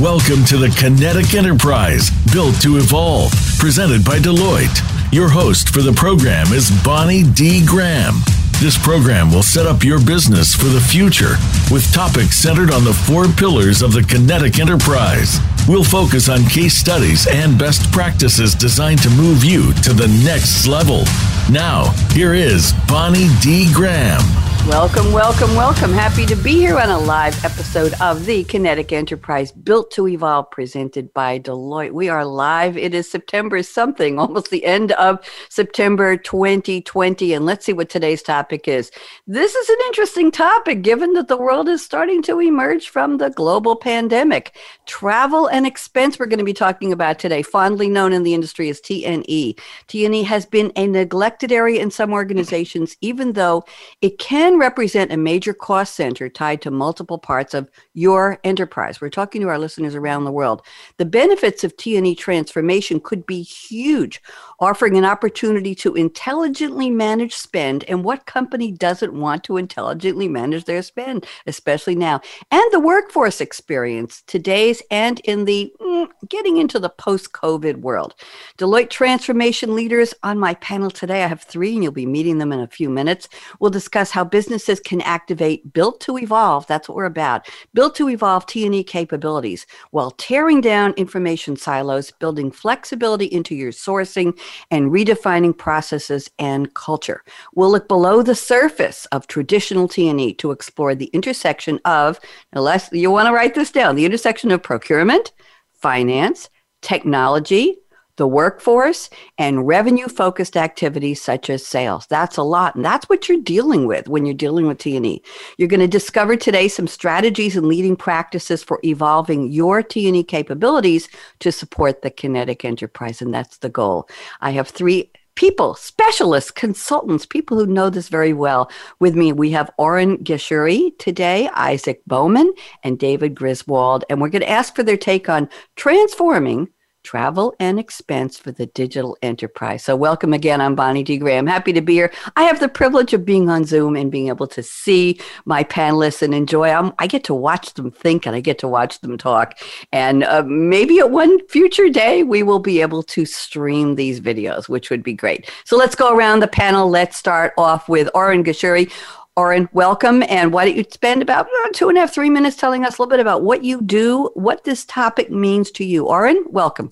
Welcome to the Kinetic Enterprise, built to evolve, presented by Deloitte. Your host for the program is Bonnie D. Graham. This program will set up your business for the future with topics centered on the four pillars of the Kinetic Enterprise. We'll focus on case studies and best practices designed to move you to the next level. Now, here is Bonnie D. Graham. Welcome, welcome, welcome. Happy to be here on a live episode of the Kinetic Enterprise Built to Evolve presented by Deloitte. We are live. It is September something, almost the end of September 2020. And let's see what today's topic is. This is an interesting topic given that the world is starting to emerge from the global pandemic. Travel and expense, we're going to be talking about today, fondly known in the industry as T&E. T&E has been a neglected area in some organizations, even though it can represent a major cost center tied to multiple parts of your enterprise. We're talking to our listeners around the world. The benefits of T&E transformation could be huge, offering an opportunity to intelligently manage spend. And what company doesn't want to intelligently manage their spend, especially now? And the workforce experience, today's and in the mm, getting into the post COVID world. Deloitte transformation leaders on my panel today, I have three, and you'll be meeting them in a few minutes. We'll discuss how businesses can activate built to evolve. That's what we're about. Built to evolve T&E capabilities while tearing down information silos, building flexibility into your sourcing and redefining processes and culture. We'll look below the surface of traditional T&E to explore the intersection of, unless you want to write this down, the intersection of procurement, finance, technology, the workforce, and revenue focused activities such as sales. That's a lot. And that's what you're dealing with when you're dealing with T&E. You're going to discover today some strategies and leading practices for evolving your T&E capabilities to support the kinetic enterprise. And that's the goal. I have three people, specialists, consultants, people who know this very well. With me, we have Oren Geshuri today, Isaac Bowman, and David Griswold. And we're going to ask for their take on transforming travel and expense for the digital enterprise. So, welcome again. I'm Bonnie D. Graham. Happy to be here. I have the privilege of being on Zoom and being able to see my panelists and enjoy. them. I get to watch them think and I get to watch them talk. And uh, maybe at one future day, we will be able to stream these videos, which would be great. So, let's go around the panel. Let's start off with Oren Geshuri. Oren, welcome. And why don't you spend about uh, two and a half, three minutes telling us a little bit about what you do, what this topic means to you. Oren, welcome.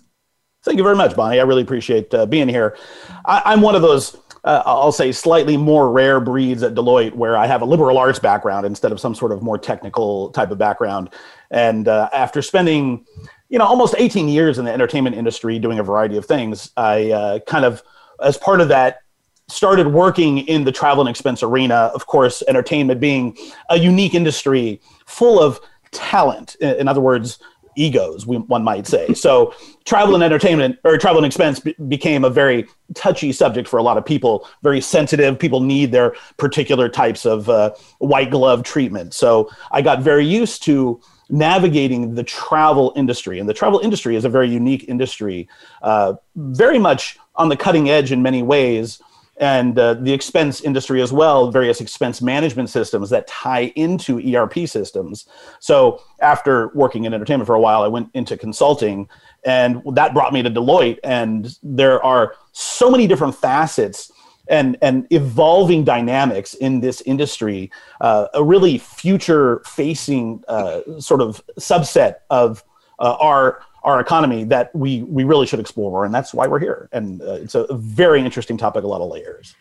Thank you very much, Bonnie. I really appreciate uh, being here. I, am one of those, uh, I'll say, slightly more rare breeds at Deloitte where I have a liberal arts background instead of some sort of more technical type of background. And uh, after spending, you know, almost 18 years in the entertainment industry doing a variety of things, I uh, kind of, as part of that, started working in the travel and expense arena. Of course, entertainment being a unique industry full of talent. In, in other words, egos, we, one might say. So, travel and entertainment or travel and expense became a very touchy subject for a lot of people, very sensitive. People need their particular types of uh, white glove treatment. So, I got very used to navigating the travel industry. And the travel industry is a very unique industry, uh, very much on the cutting edge in many ways and uh, the expense industry as well, various expense management systems that tie into ERP systems. So after working in entertainment for a while, I went into consulting, and that brought me to Deloitte. And there are so many different facets and and evolving dynamics in this industry, uh, a really future facing uh, sort of subset of uh, our our economy that we we really should explore, and that's why we're here. And uh, it's a very interesting topic, a lot of layers.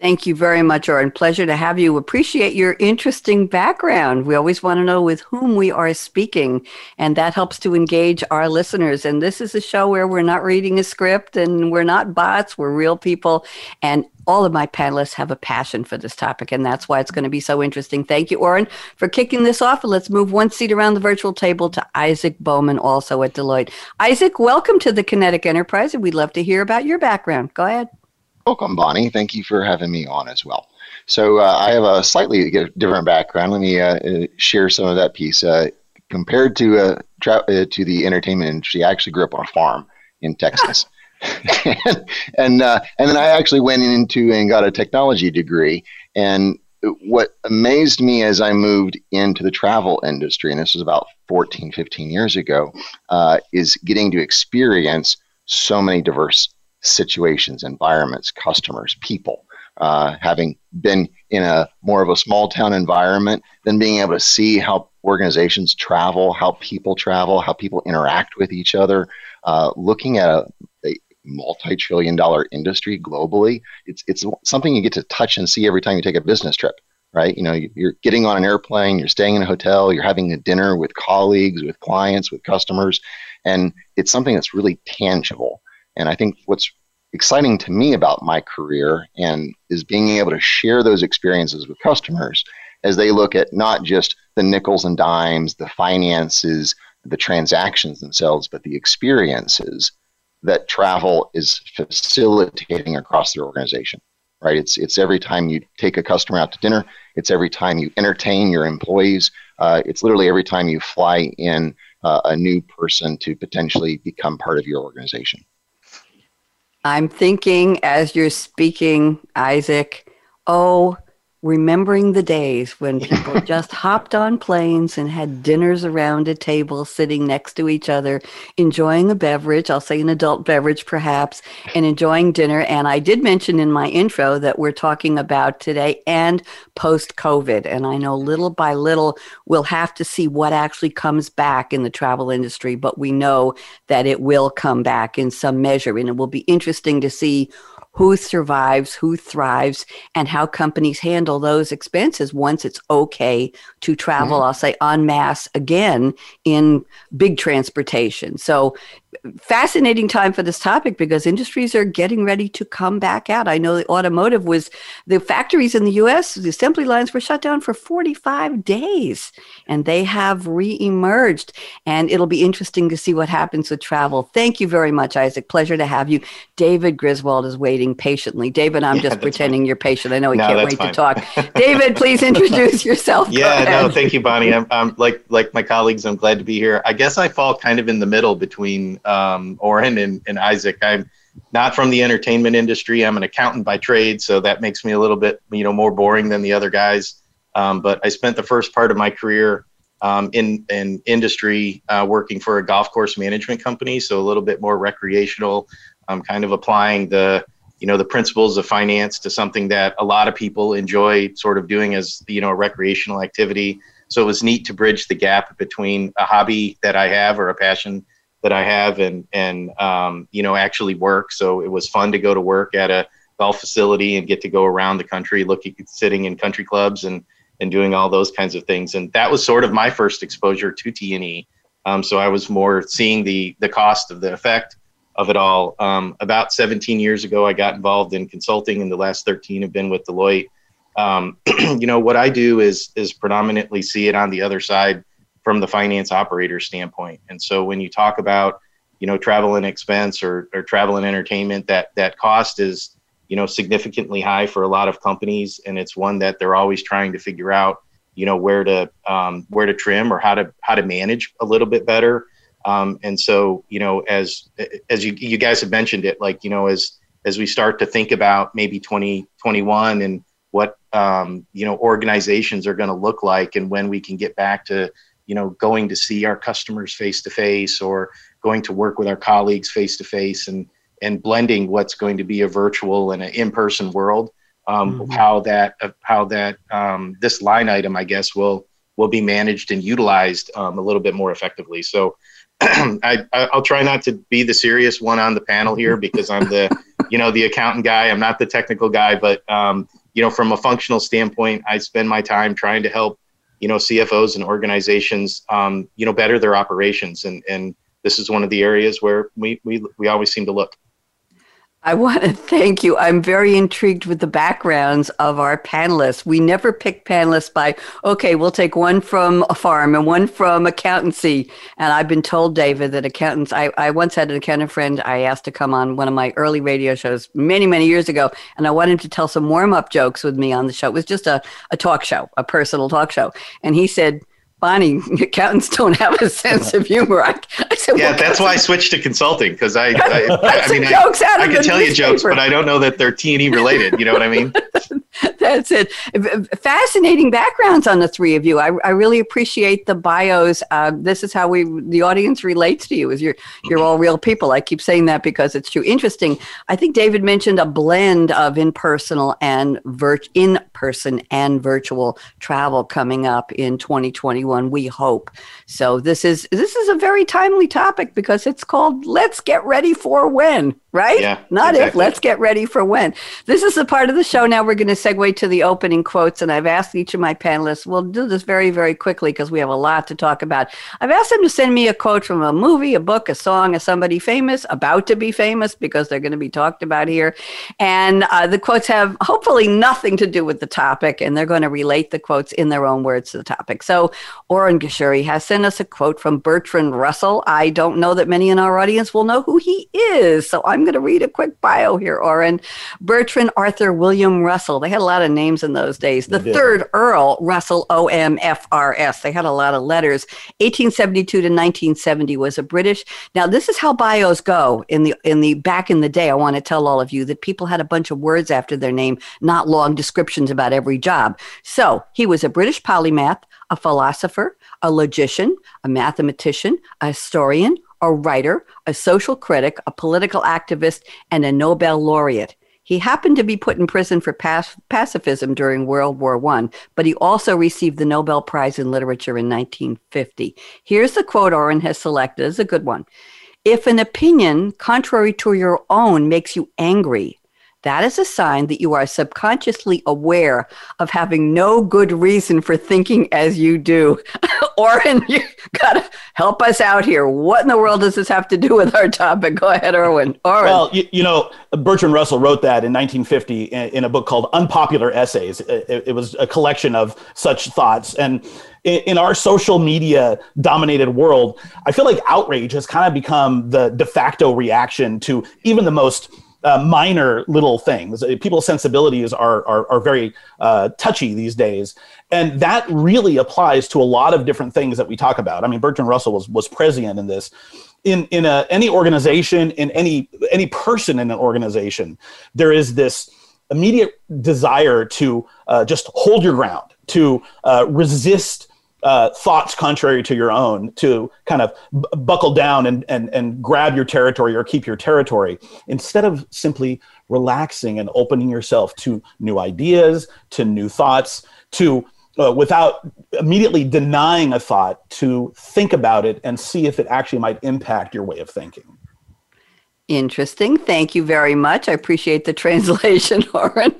Thank you very much, Oren. Pleasure to have you. Appreciate your interesting background. We always want to know with whom we are speaking, and that helps to engage our listeners. And this is a show where we're not reading a script and we're not bots, we're real people. And all of my panelists have a passion for this topic, and that's why it's going to be so interesting. Thank you, Oren, for kicking this off. And let's move one seat around the virtual table to Isaac Bowman, also at Deloitte. Isaac, welcome to the Kinetic Enterprise, and we'd love to hear about your background. Go ahead. Welcome, Bonnie. Thank you for having me on as well. So uh, I have a slightly different background. Let me uh, uh share some of that piece. Uh, compared to uh, tra- uh, to the entertainment industry, I actually grew up on a farm in Texas. and and, uh, and then I actually went into and got a technology degree. And what amazed me as I moved into the travel industry, and this was about 14, 15 years ago, uh, is getting to experience so many diverse situations, environments, customers, people. Uh, having been in a more of a small town environment, then being able to see how organizations travel, how people travel, how people interact with each other, uh, looking at a, a multi-trillion dollar industry globally, it's it's something you get to touch and see every time you take a business trip, right? You know, you're getting on an airplane, you're staying in a hotel, you're having a dinner with colleagues, with clients, with customers, and it's something that's really tangible. And I think what's exciting to me about my career and is being able to share those experiences with customers as they look at not just the nickels and dimes, the finances, the transactions themselves, but the experiences that travel is facilitating across their organization. Right? It's it's every time you take a customer out to dinner. It's every time you entertain your employees. Uh, it's literally every time you fly in uh, a new person to potentially become part of your organization. I'm thinking as you're speaking, Isaac. Oh, remembering the days when people just hopped on planes and had dinners around a table sitting next to each other enjoying a beverage i'll say an adult beverage perhaps and enjoying dinner. And i did mention in my intro that we're talking about today and post covid and i know little by little we'll have to see what actually comes back in the travel industry but we know that it will come back in some measure. And it will be interesting to see who survives, who thrives, and how companies handle those expenses once it's okay to travel, mm-hmm. I'll say en masse again in big transportation. So fascinating time for this topic because industries are getting ready to come back out. I know the automotive was the factories in the US, the assembly lines were shut down for 45 days and they have re-emerged and it'll be interesting to see what happens with travel. Thank you very much Isaac. Pleasure to have you. David Griswold is waiting patiently. David, I'm yeah, just pretending fine. you're patient. I know he no, can't wait fine. to talk. David, please introduce yourself. yeah, no, thank you Bonnie. I'm, I'm like like my colleagues I'm glad to be here. I guess I fall kind of in the middle between um, Oren and, and Isaac. I'm not from the entertainment industry. I'm an accountant by trade, so that makes me a little bit, you know, more boring than the other guys. Um, but I spent the first part of my career um, in in industry uh, working for a golf course management company, so a little bit more recreational. Kind of applying the you know the principles of finance to something that a lot of people enjoy sort of doing as you know a recreational activity. So it was neat to bridge the gap between a hobby that I have or a passion that I have and and um, you know actually work. So it was fun to go to work at a golf facility and get to go around the country, looking sitting in country clubs and and doing all those kinds of things. And that was sort of my first exposure to T and E. Um, so I was more seeing the the cost of the effect of it all. Um, about 17 years ago, I got involved in consulting, and the last 13 have been with Deloitte. Um, you know what I do is is predominantly see it on the other side from the finance operator standpoint. And so when you talk about, you know, travel and expense or, or travel and entertainment, that that cost is, you know, significantly high for a lot of companies, and it's one that they're always trying to figure out, you know, where to um, where to trim or how to how to manage a little bit better. Um, and so, you know, as as you you guys have mentioned it, like you know, as as we start to think about maybe 2021 and what um, you know organizations are going to look like and when we can get back to you know going to see our customers face to face or going to work with our colleagues face to face and and blending what's going to be a virtual and an in-person world um, mm-hmm. how that uh, how that um, this line item i guess will will be managed and utilized um, a little bit more effectively so I, I'll try not to be the serious one on the panel here because I'm the, you know, the accountant guy. I'm not the technical guy, but um, you know, from a functional standpoint, I spend my time trying to help you know CFOs and organizations um, you know better their operations. And and this is one of the areas where we we, we always seem to look I want to thank you. I'm very intrigued with the backgrounds of our panelists. We never pick panelists by, okay, we'll take one from a farm and one from accountancy. And I've been told, David, that accountants, I, I once had an accountant friend I asked to come on one of my early radio shows many, many years ago. And I wanted to tell some warm up jokes with me on the show. It was just a, a talk show, a personal talk show. And he said, Bonnie, accountants don't have a sense of humor. I, I said, yeah, well, that's why I switched to consulting because I, I, I, mean, I, I can tell you jokes, but I don't know that they're T and E related. You know what I mean? That's it. Fascinating backgrounds on the three of you. I, I really appreciate the bios. Uh, this is how we the audience relates to you. Is you're you're all real people. I keep saying that because it's too Interesting. I think David mentioned a blend of in personal and in person and virtual travel coming up in 2021. We hope. So this is this is a very timely topic because it's called "Let's Get Ready for When." Right? Yeah. Not exactly. if. Let's get ready for when. This is the part of the show now we're going to segue to the opening quotes, and I've asked each of my panelists, we'll do this very, very quickly because we have a lot to talk about. I've asked them to send me a quote from a movie, a book, a song, of somebody famous, about to be famous because they're going to be talked about here. And uh, the quotes have hopefully nothing to do with the topic, and they're going to relate the quotes in their own words to the topic. So, Oren Geshuri has sent us a quote from Bertrand Russell. I don't know that many in our audience will know who he is, so I'm going to read a quick bio here, Oren. Bertrand Arthur William Russell. They had a lot of names in those days. The third Earl Russell OMFRS. They had a lot of letters. 1872 to 1970 was a British. Now this is how bios go in the in the back in the day. I want to tell all of you that people had a bunch of words after their name, not long descriptions about every job. So he was a British polymath, a philosopher, a logician, a mathematician, a historian, a writer, a social critic, a political activist, and a Nobel laureate. He happened to be put in prison for pacifism during World War I, but he also received the Nobel Prize in Literature in 1950. Here's the quote Oren has selected. It's a good one. If an opinion contrary to your own makes you angry, that is a sign that you are subconsciously aware of having no good reason for thinking as you do. Oren, you gotta help us out here. What in the world does this have to do with our topic? Go ahead, Erwin. Well, you, you know, Bertrand Russell wrote that in 1950 in, in a book called Unpopular Essays. It, it, was a collection of such thoughts. And in, in our social media dominated world, I feel like outrage has kind of become the de facto reaction to even the most uh, minor little things. Uh, people's sensibilities are are, are very uh, touchy these days, and that really applies to a lot of different things that we talk about. I mean, Bertrand Russell was was prescient in this. In in a, any organization, in any any person in an organization, there is this immediate desire to uh, just hold your ground, to uh, resist uh, thoughts contrary to your own to kind of b- buckle down and, and, and grab your territory or keep your territory instead of simply relaxing and opening yourself to new ideas, to new thoughts, to uh, without immediately denying a thought, to think about it and see if it actually might impact your way of thinking. Interesting. Thank you very much. I appreciate the translation, Oren.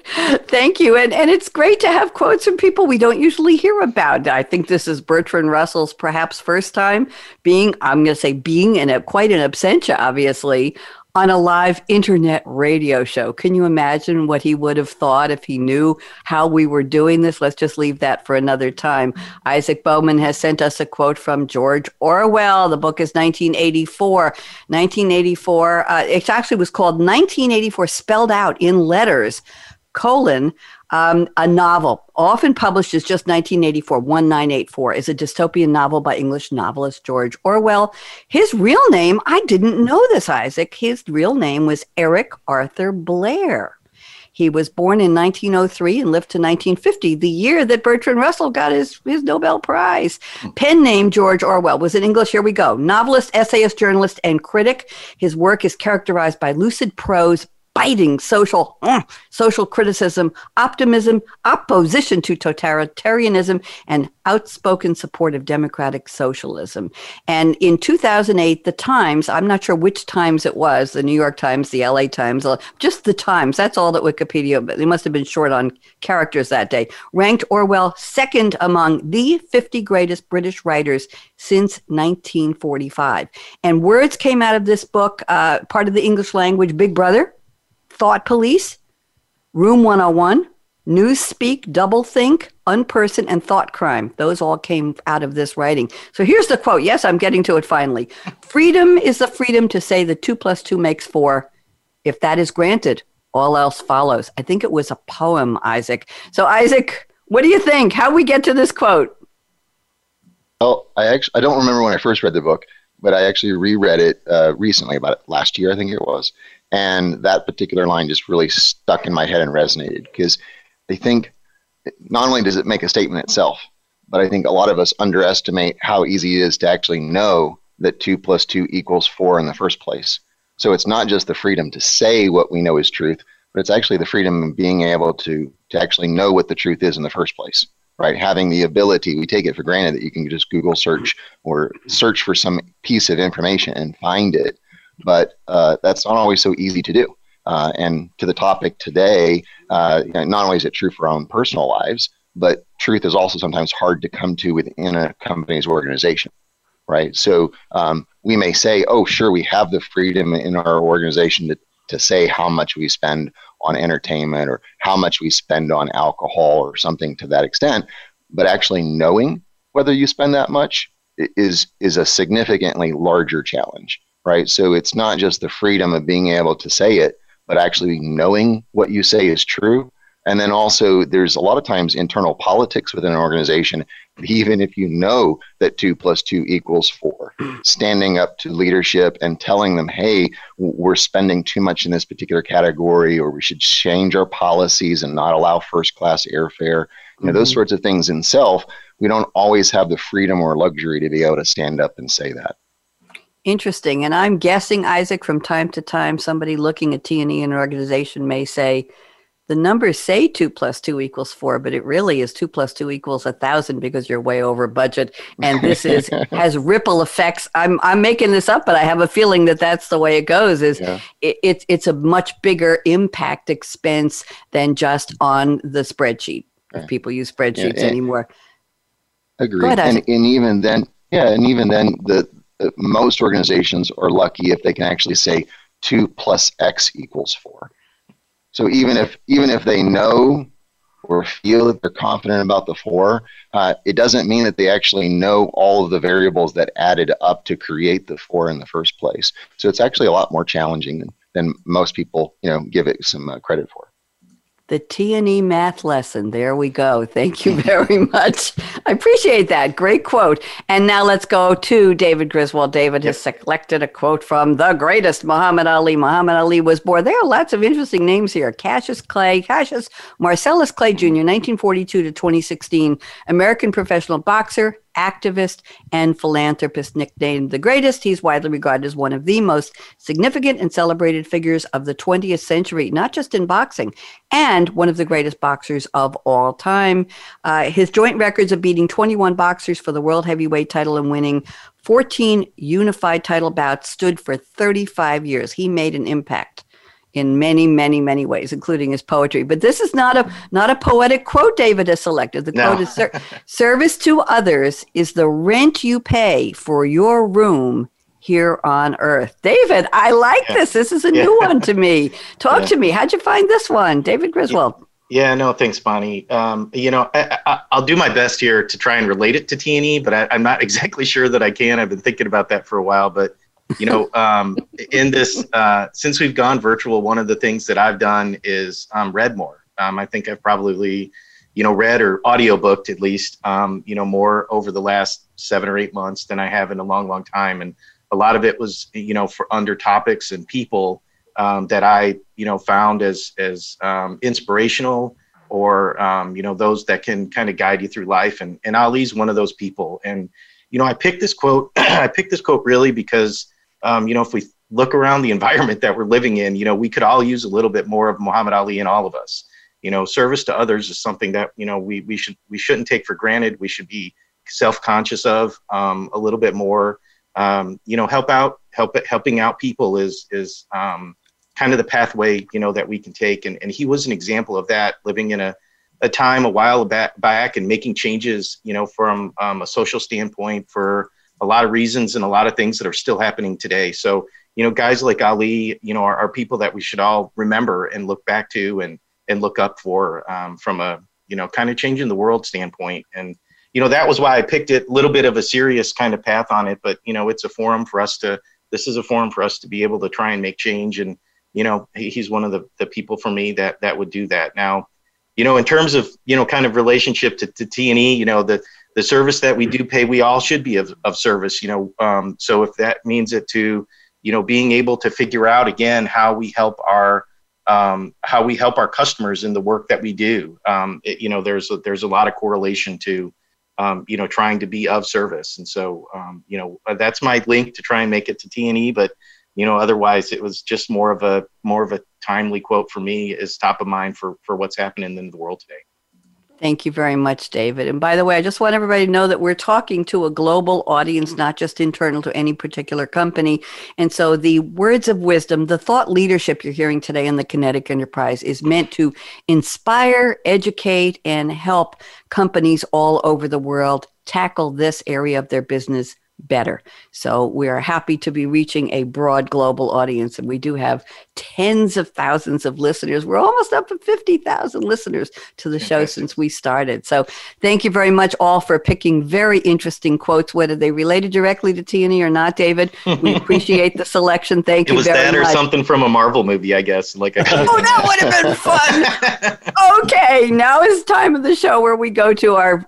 Thank you. And, and it's great to have quotes from people we don't usually hear about. I think this is Bertrand Russell's perhaps first time being, I'm going to say being in a quite an absentia, obviously, on a live internet radio show. Can you imagine what he would have thought if he knew how we were doing this? Let's just leave that for another time. Isaac Bowman has sent us a quote from George Orwell. The book is 1984. 1984, uh, it actually was called 1984 spelled out in letters, colon, um, a novel, often published as just 1984, 1984, is a dystopian novel by English novelist George Orwell. His real name, I didn't know this, Isaac. His real name was Eric Arthur Blair. He was born in 1903 and lived to 1950, the year that Bertrand Russell got his, his Nobel Prize. Pen name George Orwell was in English. Here we go. Novelist, essayist, journalist, and critic. His work is characterized by lucid prose, biting social uh, social criticism, optimism, opposition to totalitarianism, and outspoken support of democratic socialism. And in 2008, the Times, I'm not sure which Times it was, the New York Times, the LA Times, uh, just the Times, that's all that Wikipedia, but they must have been short on characters that day, ranked Orwell second among the 50 greatest British writers since 1945. And words came out of this book, uh, part of the English language, Big Brother Thought Police, Room 101, Newspeak, Doublethink, Unperson, and Thought Crime. Those all came out of this writing. So here's the quote. Yes, I'm getting to it finally. Freedom is the freedom to say that two plus two makes four. If that is granted, all else follows. I think it was a poem, Isaac. So, Isaac, what do you think? How we get to this quote? Oh, I actually I don't remember when I first read the book, but I actually reread it uh, recently, about last year, I think it was, and that particular line just really stuck in my head and resonated because I think not only does it make a statement itself, but I think a lot of us underestimate how easy it is to actually know that two plus two equals four in the first place. So it's not just the freedom to say what we know is truth, but it's actually the freedom of being able to to actually know what the truth is in the first place. Right, having the ability, we take it for granted that you can just Google search or search for some piece of information and find it, but uh, that's not always so easy to do. Uh, and to the topic today, uh, you know, not only is it true for our own personal lives, but truth is also sometimes hard to come to within a company's organization, right? So um, we may say, oh, sure, we have the freedom in our organization to, to say how much we spend on entertainment or how much we spend on alcohol or something to that extent, but actually knowing whether you spend that much is is a significantly larger challenge, right? So it's not just the freedom of being able to say it, but actually knowing what you say is true and then also, there's a lot of times internal politics within an organization. Even if you know that two plus two equals four, standing up to leadership and telling them, hey, we're spending too much in this particular category, or we should change our policies and not allow first class airfare, you know, those mm-hmm. sorts of things in self, we don't always have the freedom or luxury to be able to stand up and say that. Interesting. And I'm guessing, Isaac, from time to time, somebody looking at T&E in an organization may say, the numbers say two plus two equals four, but it really is two plus two equals a thousand because you're way over budget. And this is has ripple effects. I'm I'm making this up, but I have a feeling that that's the way it goes. Is yeah. it, it's it's a much bigger impact expense than just on the spreadsheet. If people use spreadsheets yeah, anymore. Agree. and, and even then, yeah, and even then, the, the most organizations are lucky if they can actually say two plus X equals four so even if even if they know or feel that they're confident about the four, uh, it doesn't mean that they actually know all of the variables that added up to create the four in the first place. So it's actually a lot more challenging than, than most people, you know, give it some uh, credit for. The T&E math lesson. There we go. Thank you very much. I appreciate that. Great quote. And now let's go to David Griswold. David has selected a quote from the greatest Muhammad Ali. Muhammad Ali was born. There are lots of interesting names here. Cassius Clay, Cassius Marcellus Clay Jr., 1942 to 2016, American professional boxer, activist and philanthropist nicknamed the greatest. He's widely regarded as one of the most significant and celebrated figures of the 20th century, not just in boxing, and one of the greatest boxers of all time. Uh, his joint records of beating 21 boxers for the world heavyweight title and winning 14 unified title bouts stood for 35 years. He made an impact in many, many, many ways, including his poetry. But this is not a not a poetic quote David has selected. The no. quote is service to others is the rent you pay for your room here on earth. David, I like yeah. this. This is a yeah. new one to me. Talk yeah. to me. How'd you find this one? David Griswold. Yeah, no, thanks, Bonnie. Um, you know, I, will do my best here to try and relate it to T&E, but I, I'm not exactly sure that I can. I've been thinking about that for a while, but you know, um, in this, uh, since we've gone virtual, one of the things that I've done is um, read more. Um, I think I've probably, you know, read or audiobooked at least, um, you know, more over the last seven or eight months than I have in a long, long time. And a lot of it was, you know, for under topics and people um, that I, you know, found as as um, inspirational or, you know, those that can kind of guide you through life. And and Ali's one of those people. And you know, I picked this quote. I picked this quote really because um, you know, if we look around the environment that we're living in, you know, we could all use a little bit more of Muhammad Ali in all of us. You know, service to others is something that you know we we should we shouldn't take for granted. We should be self-conscious of um, a little bit more. Um, you know, help out, help helping out people is is um, kind of the pathway you know that we can take. And and he was an example of that, living in a a time a while back, back and making changes, you know, from um, a social standpoint for a lot of reasons and a lot of things that are still happening today. So, you know, guys like Ali, you know, are, are people that we should all remember and look back to and and look up for um, from a you know kind of changing the world standpoint. And you know, that was why I picked it. A little bit of a serious kind of path on it, but you know, it's a forum for us to. This is a forum for us to be able to try and make change. And you know, he's one of the the people for me that that would do that. Now, you know, in terms of you know, kind of relationship to, to T and E, you know, the the service that we do pay, we all should be of, of service, you know. Um, so if that means it to, you know, being able to figure out again how we help our um, how we help our customers in the work that we do. Um, it, you know, there's a, there's a lot of correlation to, um, you know, trying to be of service, and so um, you know uh, that's my link to try and make it to T and E. But you know, otherwise it was just more of a more of a timely quote for me is top of mind for for what's happening in the world today. Thank you very much, David. And by the way, I just want everybody to know that we're talking to a global audience, not just internal to any particular company. And so the words of wisdom, the thought leadership you're hearing today in the Kinetic Enterprise is meant to inspire, educate, and help companies all over the world tackle this area of their business better. So we are happy to be reaching a broad global audience, and we do have tens of thousands of listeners. We're almost up to 50,000 listeners to the show since we started. So thank you very much all for picking very interesting quotes, whether they related directly to T&E or not, David. We appreciate the selection. Thank it you It was that or much. something from a Marvel movie, I guess. Like a Oh, that would have been fun. okay, now is time of the show where we go to our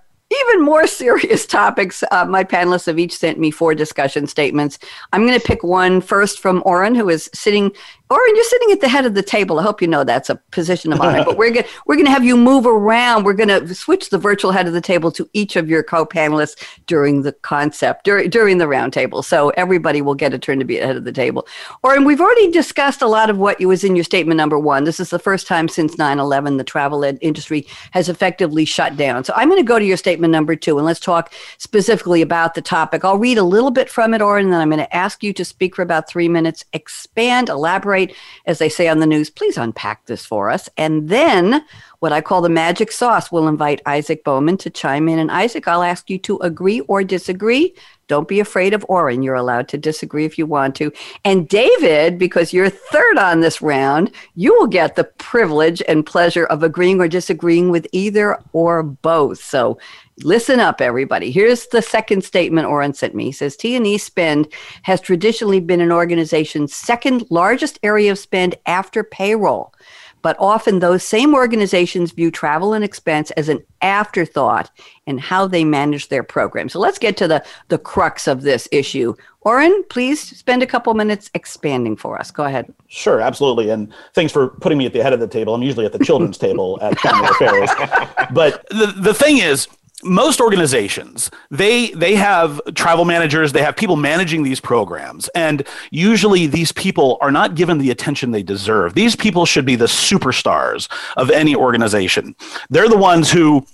even more serious topics. Uh, my panelists have each sent me four discussion statements. I'm going to pick one first from Oren, who is sitting. Oren, you're sitting at the head of the table. I hope you know that's a position of honor. but we're going we're going to have you move around. We're going to switch the virtual head of the table to each of your co-panelists during the concept during during the roundtable. So everybody will get a turn to be at the head of the table. Oren, we've already discussed a lot of what was in your statement number one. This is the first time since 9/11 the travel industry has effectively shut down. So I'm going to go to your statement number two, and let's talk specifically about the topic. I'll read a little bit from it, Oren, and then I'm going to ask you to speak for about three minutes, expand, elaborate, as they say on the news. Please unpack this for us, and then what I call the magic sauce. We'll invite Isaac Bowman to chime in. And Isaac, I'll ask you to agree or disagree. Don't be afraid of Oren. You're allowed to disagree if you want to. And David, because you're third on this round, you will get the privilege and pleasure of agreeing or disagreeing with either or both. So listen up, everybody. Here's the second statement Oren sent me. He says T&E spend has traditionally been an organization's second largest area of spend after payroll but often those same organizations view travel and expense as an afterthought in how they manage their program. So let's get to the, the crux of this issue. Oren, please spend a couple minutes expanding for us. Go ahead. Sure, absolutely. And thanks for putting me at the head of the table. I'm usually at the children's table at Family Affairs. But the, the thing is, most organizations they they have travel managers they have people managing these programs and usually these people are not given the attention they deserve. These people should be the superstars of any organization. They're the ones who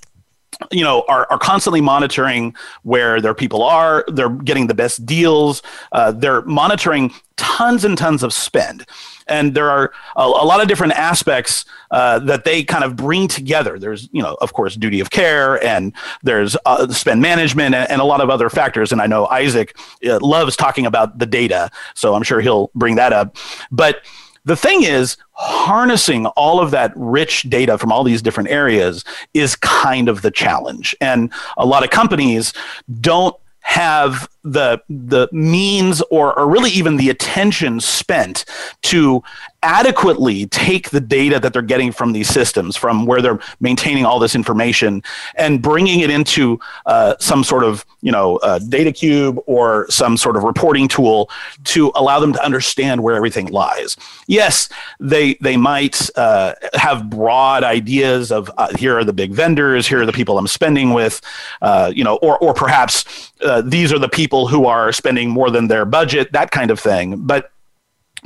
you know are, are constantly monitoring where their people are they're getting the best deals uh, they're monitoring tons and tons of spend and there are a, a lot of different aspects uh, that they kind of bring together. There's you know of course duty of care and there's uh, spend management and, and, a lot of other factors. And i know isaac uh, loves talking about the data so i'm sure he'll bring that up. But the thing is, harnessing all of that rich data from all these different areas is kind of the challenge. And a lot of companies don't have the the means or, or really even the attention spent to adequately take the data that they're getting from these systems from where they're maintaining all this information and bringing it into uh, some sort of you know uh, data cube or some sort of reporting tool to allow them to understand where everything lies. Yes they they might uh, have broad ideas of uh, here are the big vendors here are the people i'm spending with uh, you know or or perhaps uh, these are the people who are spending more than their budget that kind of thing. But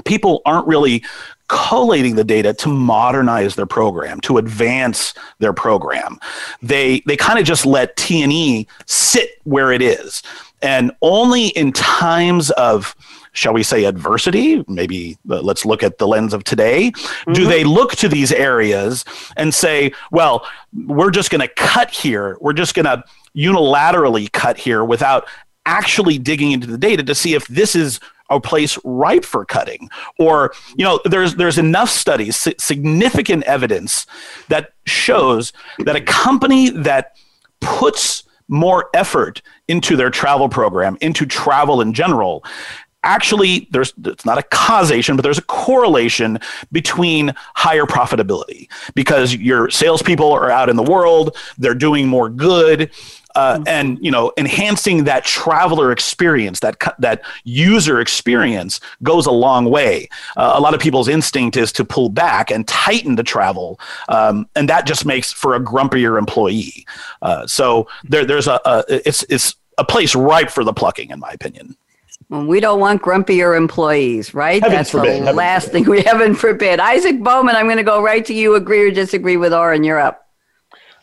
people aren't really collating the data to modernize their program to advance their program. They they kind of just let t&e sit where it is. And only in times of shall we say adversity maybe uh, let's look at the lens of today mm-hmm. do they look to these areas and say well we're just going to cut here. We're just going to unilaterally cut here without actually digging into the data to see if this is a place ripe for cutting. Or you know there's there's enough studies significant evidence that shows that a company that puts more effort into their travel program into travel in general actually there's it's not a causation, but there's a correlation between higher profitability. Because your salespeople are out in the world, they're doing more good, uh, mm-hmm. and you know enhancing that traveler experience that that user experience goes a long way uh, a lot of people's instinct is to pull back and tighten the travel um, and that just makes for a grumpier employee uh, so there, there's a, a it's it's a place ripe for the plucking in my opinion we don't want grumpier employees, right? Heaven That's forbid. the last forbid. thing we heaven forbid. Isaac Bowman, I'm going to go right to you. Agree or disagree with Oren? You're up.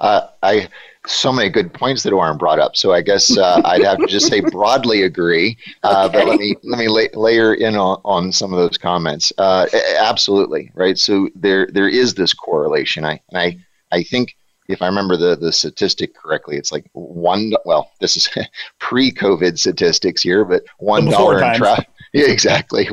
Uh, I so many good points that Oren brought up. So I guess uh, I'd have to just say broadly agree. Uh, okay. But let me let me la- layer in on, on some of those comments. Uh, absolutely right. So there there is this correlation. I and I I think if I remember the the statistic correctly, it's like one. Well, this is pre-COVID statistics here, but one dollar in travel. Yeah, exactly.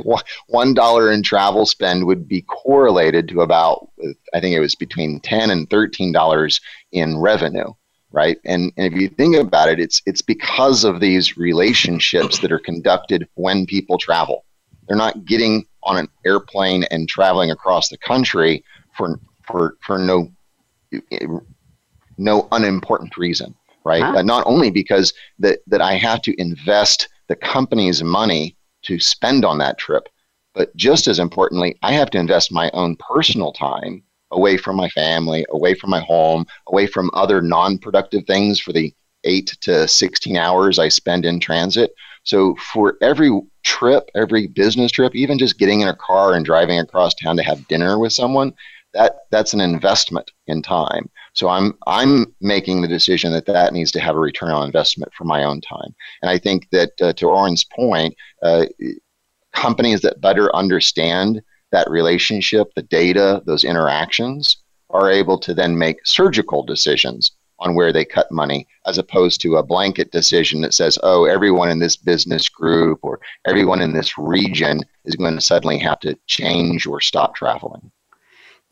One dollar in travel spend would be correlated to about, I think it was between ten and thirteen dollars in revenue, right? And, and if you think about it, it's it's because of these relationships that are conducted when people travel. They're not getting on an airplane and traveling across the country for for for no no unimportant reason, right? Huh? Uh, not only because that that I have to invest the company's money to spend on that trip, but just as importantly, I have to invest my own personal time away from my family, away from my home, away from other non-productive things for the 8 to 16 hours I spend in transit. So for every trip, every business trip, even just getting in a car and driving across town to have dinner with someone, that that's an investment in time. So I'm I'm making the decision that that needs to have a return on investment for my own time. And I think that uh, to Oren's point, uh, companies that better understand that relationship, the data, those interactions, are able to then make surgical decisions on where they cut money, as opposed to a blanket decision that says, "Oh, everyone in this business group or everyone in this region is going to suddenly have to change or stop traveling."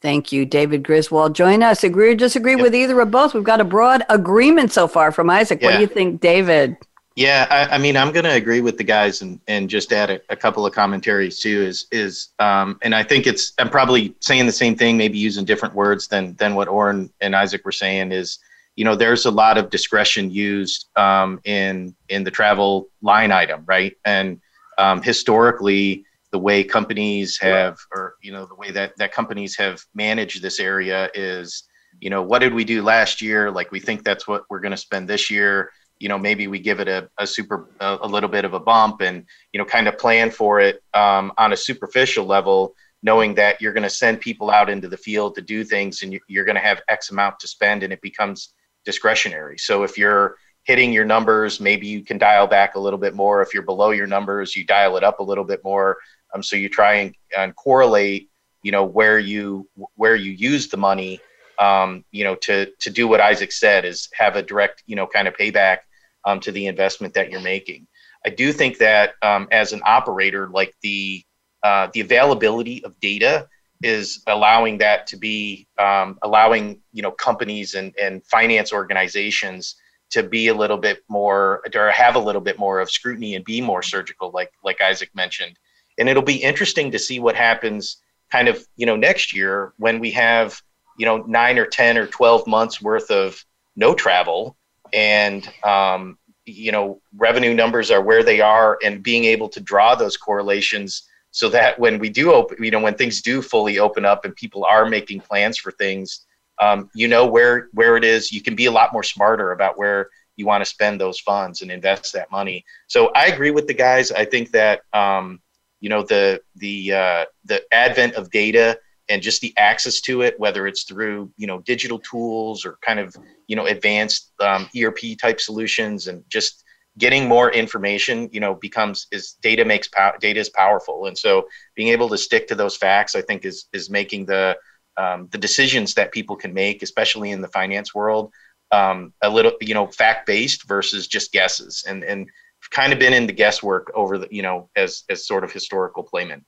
Thank you, David Griswold. Join us. Agree or disagree yep. with either or both? We've got a broad agreement so far from Isaac. Yeah. What do you think, David? Yeah, I, I mean, I'm going to agree with the guys and, and just add a, a couple of commentaries too. Is is um, and I think it's I'm probably saying the same thing, maybe using different words than than what Oren and Isaac were saying. Is you know there's a lot of discretion used um, in in the travel line item, right? And um, historically, the way companies have or you know the way that that companies have managed this area is you know what did we do last year like we think that's what we're going to spend this year you know maybe we give it a, a super a, a, little bit of a bump and you know kind of plan for it um, on a superficial level knowing that you're going to send people out into the field to do things and you're going to have x amount to spend and it becomes discretionary. So if you're hitting your numbers maybe you can dial back a little bit more. If you're below your numbers you dial it up a little bit more. Um, so you try and, and correlate, you know, where you where you use the money, um, you know, to to do what Isaac said is have a direct, you know, kind of payback um, to the investment that you're making. I do think that um, as an operator, like the uh, the availability of data is allowing that to be um, allowing you know companies and, and finance organizations to be a little bit more or have a little bit more of scrutiny and be more surgical like like Isaac mentioned and it'll be interesting to see what happens kind of you know next year when we have you know nine or ten or twelve months worth of no travel and um, you know revenue numbers are where they are and being able to draw those correlations so that when we do open you know when things do fully open up and people are making plans for things um, you know where where it is. You can be a lot more smarter about where you want to spend those funds and invest that money. So i agree with the guys. I think that um, you know the the uh, the advent of data and just the access to it, whether it's through you know digital tools or kind of you know advanced um, ERP type solutions, and just getting more information, you know, becomes is data makes pow- data is powerful, and so being able to stick to those facts, I think, is is making the um, the decisions that people can make, especially in the finance world, um, a little you know fact based versus just guesses, and and kind of been in the guesswork over the, you know, as as sort of historical playmen.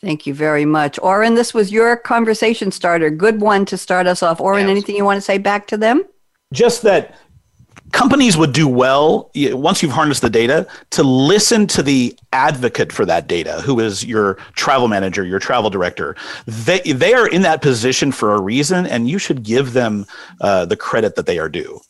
Thank you very much. Oren, this was your conversation starter. Good one to start us off. Oren, yes. anything you want to say back to them? Just that companies would do well once you've harnessed the data to listen to the advocate for that data who is your travel manager your travel director they, they are in that position for a reason and you should give them uh, the credit that they are due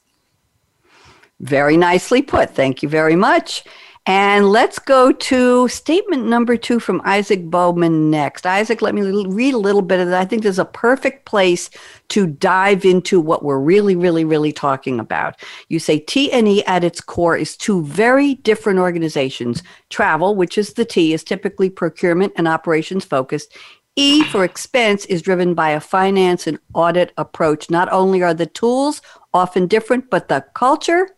Very nicely put. Thank you very much. And let's go to statement number two from Isaac Bowman next. Isaac, let me read a little bit of that. I think there's a perfect place to dive into what we're really, really, really talking about. You say T&E at its core is two very different organizations. Travel, which is the T, is typically procurement and operations focused. E for expense is driven by a finance and audit approach. Not only are the tools often different, but the culture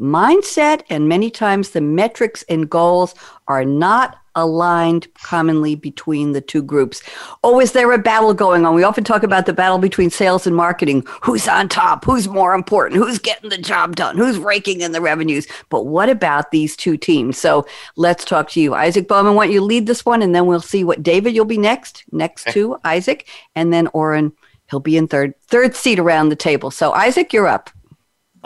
mindset and many times the metrics and goals are not aligned commonly between the two groups. Oh, is there a battle going on? We often talk about the battle between sales and marketing. Who's on top? Who's more important? Who's getting the job done? Who's raking in the revenues? But what about these two teams? So let's talk to you. Isaac Bowman, why don't you lead this one and then we'll see what David, you'll be next, next to Isaac, and then Oren, he'll be in third, third seat around the table. So Isaac, you're up.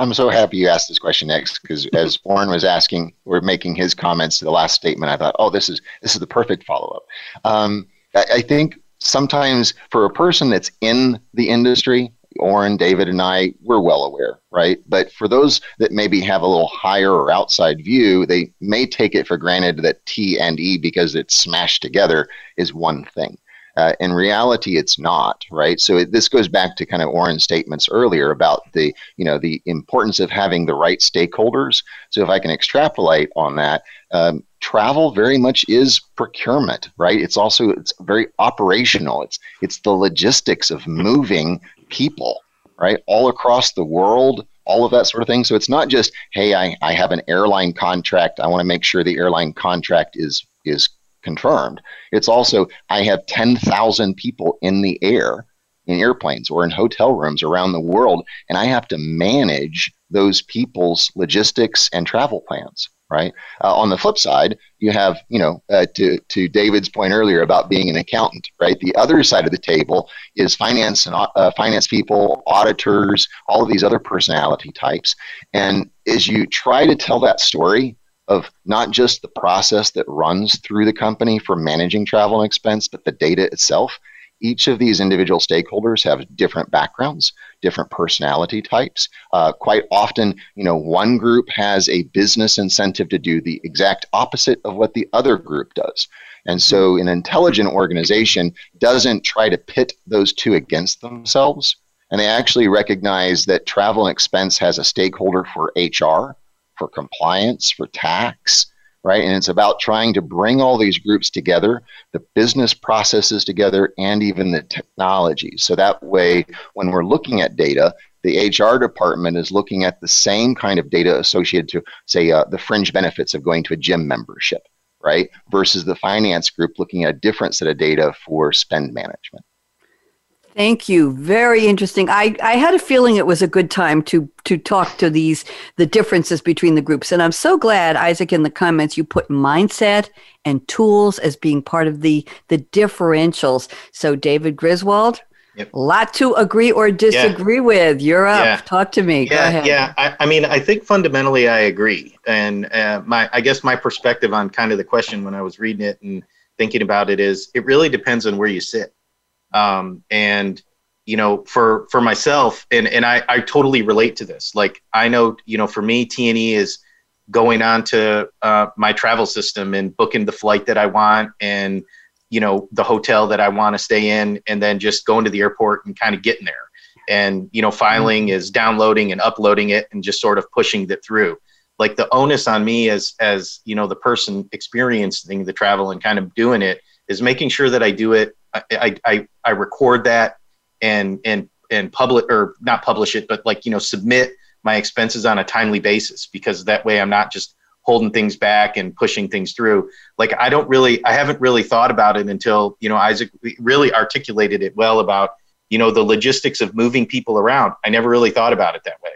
I'm so happy you asked this question next because as Oren was asking or making his comments to the last statement, I thought, oh, this is this is the perfect follow up. Um, I, I, think sometimes for a person that's in the industry, Oren, David, and I, we're well aware, right? But for those that maybe have a little higher or outside view, they may take it for granted that T and E, because it's smashed together, is one thing. Uh, in reality, it's not, right? So it, this goes back to kind of Oren's statements earlier about the, you know, the importance of having the right stakeholders. So if I can extrapolate on that, um, travel very much is procurement, right? It's also it's very operational. It's it's the logistics of moving people, right, all across the world all of that sort of thing. So it's not just, hey, I, I have an airline contract. I want to make sure the airline contract is is confirmed. It's also, I have 10,000 people in the air in airplanes or in hotel rooms around the world, and I have to manage those people's logistics and travel plans. Right. Uh, on the flip side, you have, you know, uh, to to David's point earlier about being an accountant. Right. The other side of the table is finance and uh, finance people, auditors, all of these other personality types. And as you try to tell that story, of not just the process that runs through the company for managing travel and expense, but the data itself. Each of these individual stakeholders have different backgrounds, different personality types. Uh, quite often, you know, one group has a business incentive to do the exact opposite of what the other group does. And so, an intelligent organization doesn't try to pit those two against themselves. And they actually recognize that travel and expense has a stakeholder for HR, for compliance, for tax, right? And it's about trying to bring all these groups together, the business processes together, and even the technology. So that way, when we're looking at data, the HR department is looking at the same kind of data associated to, say, uh, the fringe benefits of going to a gym membership, right? Versus the finance group looking at a different set of data for spend management. Thank you. Very interesting. I, I had a feeling it was a good time to to talk to these the differences between the groups. And I'm so glad, Isaac, in the comments you put mindset and tools as being part of the the differentials. So David Griswold, Yep. A lot to agree or disagree yeah. with. You're up. Yeah. Talk to me. Yeah, yeah. I, I, mean, I think fundamentally I agree, and uh, my I guess my perspective on kind of the question when I was reading it and thinking about it is it really depends on where you sit. Um, and you know, for for myself, and and I I totally relate to this. Like I know, you know, for me, T and E is going on to uh, my travel system and booking the flight that I want and you know the hotel that I want to stay in, and then just going to the airport and kind of getting there. And you know, filing mm-hmm. is downloading and uploading it and just sort of pushing it through. Like the onus on me as as you know the person experiencing the travel and kind of doing it is making sure that I do it I, I, I record that and and and publish or not publish it, but like you know submit my expenses on a timely basis because that way I'm not just holding things back and pushing things through. Like I don't really, I haven't really thought about it until you know Isaac really articulated it well about you know the logistics of moving people around. I never really thought about it that way.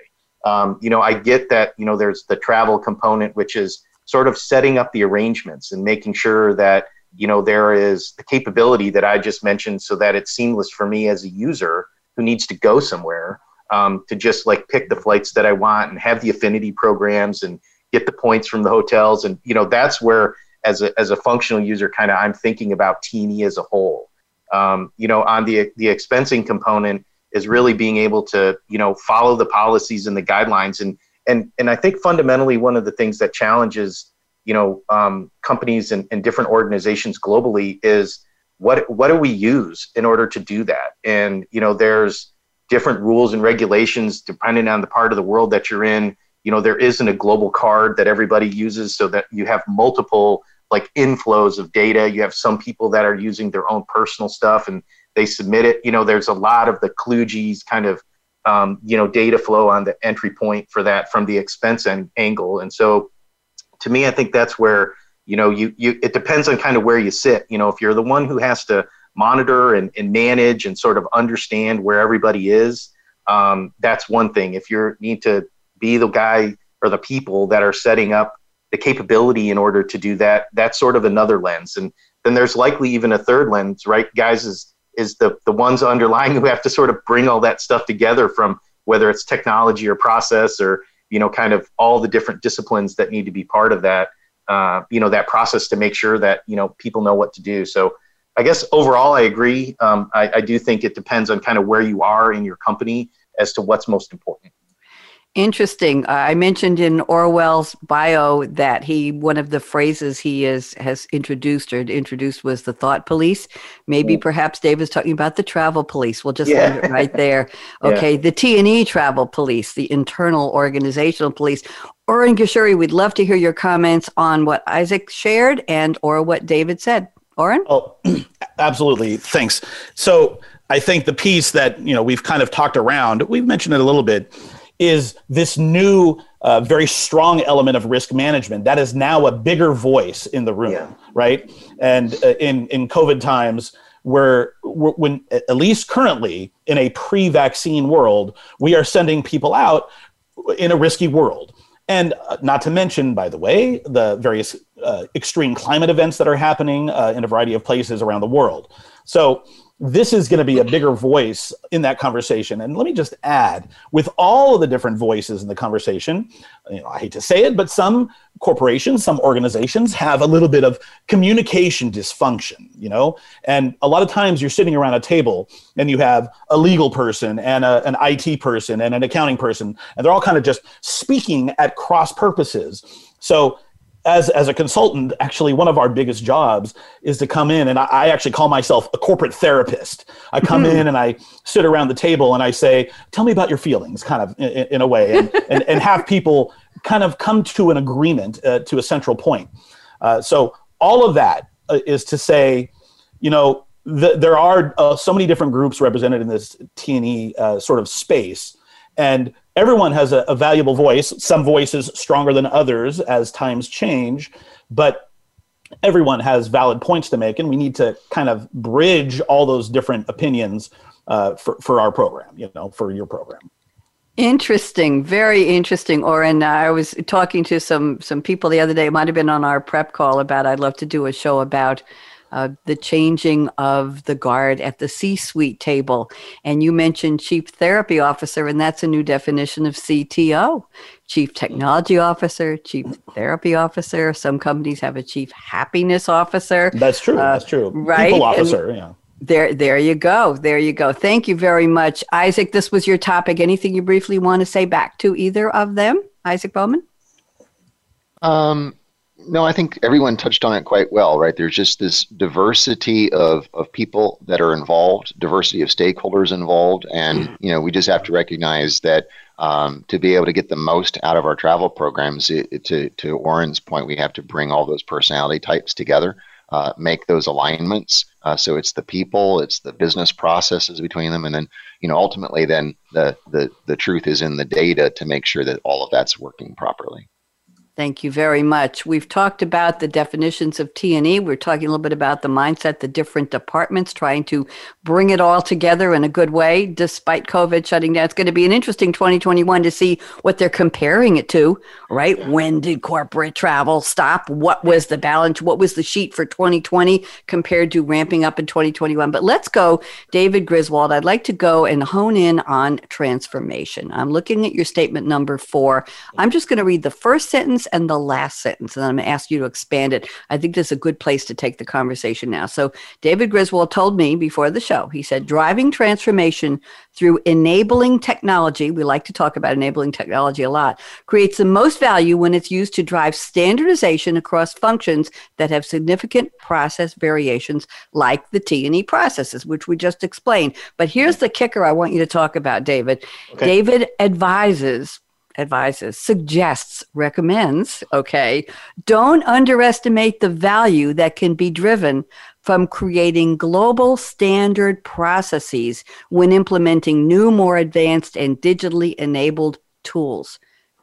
Um, you know, I get that you know there's the travel component, which is sort of setting up the arrangements and making sure that you know there is the capability that i just mentioned so that it's seamless for me as a user who needs to go somewhere um, to just like pick the flights that i want and have the affinity programs and get the points from the hotels. And you know that's where as a, as a functional user kind of i'm thinking about T&E as a whole. Um, you know on the the expensing component is really being able to you know follow the policies and the guidelines. And and and I think fundamentally one of the things that challenges you know um, companies and, and different organizations globally is what what do we use in order to do that? And you know there's different rules and regulations depending on the part of the world that you're in. You know there isn't a global card that everybody uses so that you have multiple like inflows of data. You have some people that are using their own personal stuff and they submit it. You know there's a lot of the kludges kind of um, you know data flow on the entry point for that from the expense and angle. And so to me i think that's where you know you you it depends on kind of where you sit. You know if you're the one who has to monitor and, and manage and sort of understand where everybody is um, that's one thing. If you need to be the guy or the people that are setting up the capability in order to do that that's sort of another lens. And then there's likely even a third lens right? Guys is is the the ones underlying who have to sort of bring all that stuff together from whether it's technology or process or you know kind of all the different disciplines that need to be part of that uh, you know that process to make sure that you know people know what to do. So i guess overall i agree. Um, I, I do think it depends on kind of where you are in your company as to what's most important Interesting. Uh, I mentioned in Orwell's bio that he one of the phrases he is has introduced or introduced was the thought police. Maybe perhaps Dave is talking about the travel police. We'll just yeah. leave it right there. Okay, yeah. the T and E travel police, the internal organizational police. Oren Geshuri, we'd love to hear your comments on what Isaac shared and or what David said. Oren? Oh, absolutely. Thanks. So I think the piece that you know we've kind of talked around, we've mentioned it a little bit is this new, uh, very strong element of risk management that is now a bigger voice in the room, yeah. right? And uh, in in COVID times, where when at least currently in a pre-vaccine world, we are sending people out in a risky world. And uh, not to mention, by the way, the various uh, extreme climate events that are happening uh, in a variety of places around the world. So this is going to be a bigger voice in that conversation. And let me just add, with all of the different voices in the conversation, you know, I hate to say it, but some corporations, some organizations have a little bit of communication dysfunction, you know? And a lot of times you're sitting around a table and you have a legal person and a, an IT person and an accounting person, and they're all kind of just speaking at cross purposes. So as as a consultant, actually one of our biggest jobs is to come in and I, I actually call myself a corporate therapist. I come mm-hmm. in and I sit around the table and I say, "Tell me about your feelings," kind of in, in a way, and, and, and have people kind of come to an agreement uh, to a central point. Uh, so all of that uh, is to say, you know, the, there are uh, so many different groups represented in this T and E uh, sort of space, and everyone has a, a valuable voice. Some voices stronger than others as times change, but everyone has valid points to make, and we need to kind of bridge all those different opinions uh, for for our program. You know, for your program. Interesting, very interesting. Oren, I was talking to some some people the other day. It might have been on our prep call about. I'd love to do a show about uh, the changing of the guard at the C suite table. And you mentioned chief therapy officer, and that's a new definition of CTO chief technology officer, chief therapy officer. Some companies have a chief happiness officer. That's true. Uh, that's true. Right. People officer, and, yeah. There, there you go. There you go. Thank you very much, Isaac. This was your topic. Anything you briefly want to say back to either of them, Isaac Bowman? Um, no, I think everyone touched on it quite well, right? There's just this diversity of, of people that are involved, diversity of stakeholders involved, and mm-hmm. you know we just have to recognize that um, to be able to get the most out of our travel programs. It, it, to to Oren's point, we have to bring all those personality types together, uh, make those alignments. Uh, so it's the people, it's the business processes between them, and then you know ultimately, then the the the truth is in the data to make sure that all of that's working properly. Thank you very much. We've talked about the definitions of T&E. We're talking a little bit about the mindset, the different departments trying to bring it all together in a good way despite COVID shutting down. It's going to be an interesting 2021 to see what they're comparing it to, right? When did corporate travel stop? What was the balance? What was the sheet for 2020 compared to ramping up in 2021? But let's go, David Griswold. I'd like to go and hone in on transformation. I'm looking at your statement number 4. I'm just going to read the first sentence sentence and the last sentence. And I'm going to ask you to expand it. I think this is a good place to take the conversation now. So, David Griswold told me before the show, he said, driving transformation through enabling technology, we like to talk about enabling technology a lot, creates the most value when it's used to drive standardization across functions that have significant process variations like the T&E processes, which we just explained. But here's the kicker I want you to talk about, David. Okay. David advises advises, suggests, recommends, okay, don't underestimate the value that can be driven from creating global standard processes when implementing new, more advanced, and digitally enabled tools.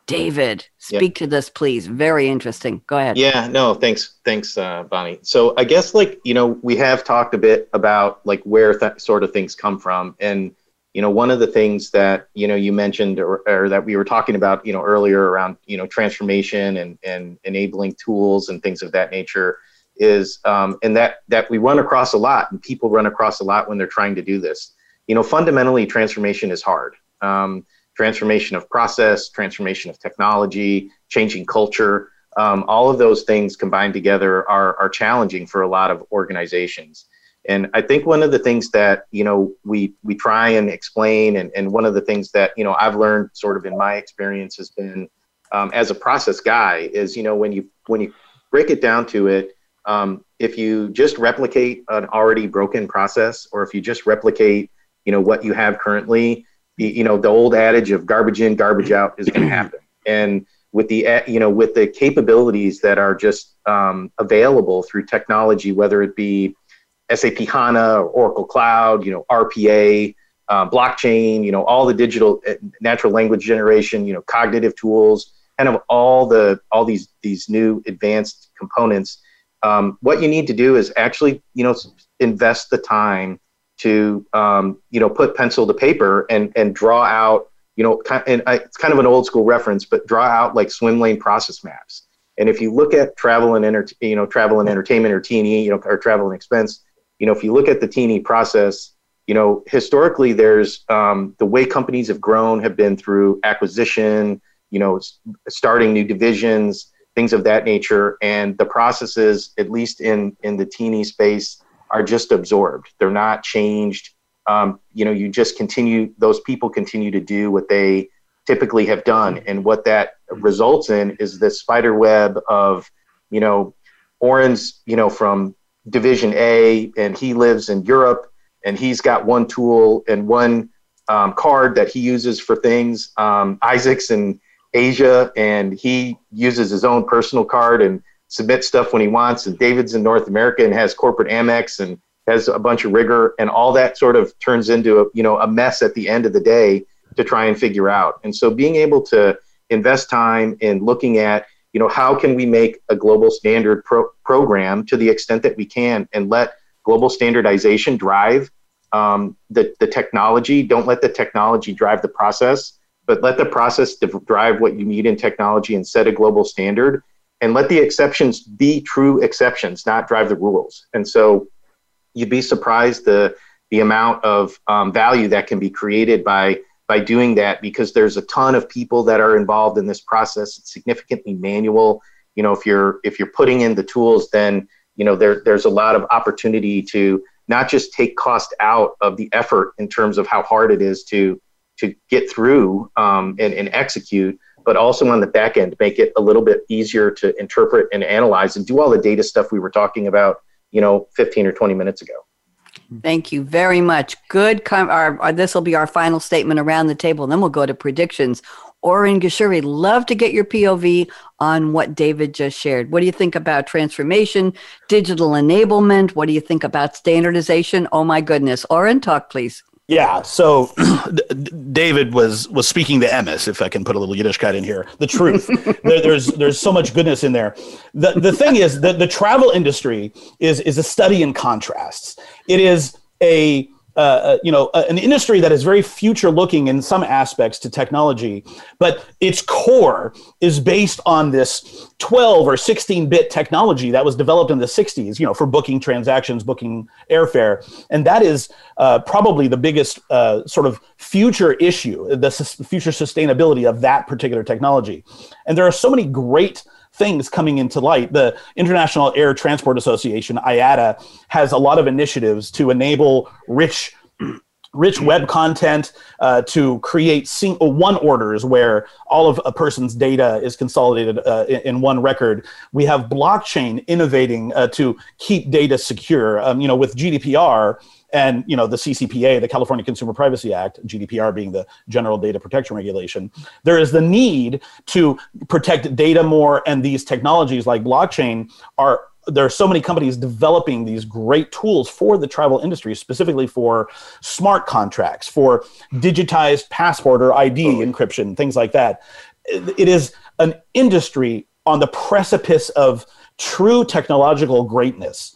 David, speak to this, please. Very interesting. Go ahead. Yeah, no, thanks, thanks, uh, Bonnie. So I guess like you know we have talked a bit about like where th- sort of things come from, and you know one of the things that you know you mentioned or, or that we were talking about you know earlier around you know transformation and and enabling tools and things of that nature is um, and that that we run across a lot and people run across a lot when they're trying to do this. You know fundamentally transformation is hard. Um, transformation of process transformation of technology changing culture um, all of those things combined together are, are challenging for a lot of organizations and i think one of the things that you know we we try and explain and, and one of the things that you know i've learned sort of in my experience has been um, as a process guy is you know when you when you break it down to it um, if you just replicate an already broken process, or if you just replicate, you know, what you have currently, the, you know, the old adage of garbage in, garbage out is going to happen. And with the, you know, with the capabilities that are just um, available through technology, whether it be SAP HANA or Oracle Cloud, you know, RPA, uh, blockchain, you know, all the digital uh, natural language generation, you know, cognitive tools, kind of all the all these these new advanced components um, what you need to do is actually, you know, invest the time to, um, you know, put pencil to paper and and draw out, you know, and I, it's kind of an old school reference, but draw out like swim lane process maps. And if you look at travel and enter, you know, travel and entertainment or T&E, you know, or travel and expense, you know, if you look at the T&E process, you know, historically there's um, the way companies have grown have been through acquisition, you know, starting new divisions, things of that nature. And the processes, at least in in the T&E space, are just absorbed. They're not changed. Um, you know, you just continue. Those people continue to do what they typically have done, and what that results in is this spider web of, you know, Oren's, you know, from Division A, and he lives in Europe, and he's got one tool and one um, card that he uses for things. Um, Isaac's in Asia, and he uses his own personal card and submits stuff when he wants. And David's in North America and has corporate Amex and has a bunch of rigor, and all that sort of turns into a you know a mess at the end of the day to try and figure out. And so being able to invest time in looking at you know how can we make a global standard pro- program to the extent that we can and let global standardization drive um, the, the technology? Don't let the technology drive the process but let the process drive what you need in technology and set a global standard and let the exceptions be true exceptions not drive the rules. And so you'd be surprised the the amount of um, value that can be created by by doing that because there's a ton of people that are involved in this process it's significantly manual you know if you're if you're putting in the tools then you know there there's a lot of opportunity to not just take cost out of the effort in terms of how hard it is to to get through um, and, and execute, but also on the back end, make it a little bit easier to interpret and analyze and do all the data stuff we were talking about, you know, 15 or 20 minutes ago. Thank you very much. Good. Com- our, our this will be our final statement around the table, and then we'll go to predictions. Oren Geshuri, love to get your POV on what David just shared. What do you think about transformation, digital enablement? What do you think about standardization? Oh my goodness. Oren, talk please. Yeah, so David was was speaking to emes, if I can put a little Yiddishkeit in here. The truth. there, there's there's so much goodness in there. The the thing is that the travel industry is is a study in contrasts. It is a uh, uh, you know, uh, an industry that is very future looking in some aspects to technology, but its core is based on this 12 or 16 bit technology that was developed in the 60s, you know, for booking transactions, booking airfare. And that is uh, probably the biggest uh, sort of future issue, the future sustainability of that particular technology. And there are so many great things coming into light. The International Air Transport Association, IATA, has a lot of initiatives to enable rich rich web content uh, to create sing- uh, one orders where all of a person's data is consolidated uh, in, in, one record. We have blockchain innovating uh, to keep data secure. Um, you know, with GDPR, and you know the CCPA, the California Consumer Privacy Act, GDPR being the General Data Protection Regulation, there is the need to protect data more, and these technologies like blockchain are there are so many companies developing these great tools for the travel industry, specifically for smart contracts, for digitized passport or ID encryption, things like that. It is an industry on the precipice of true technological greatness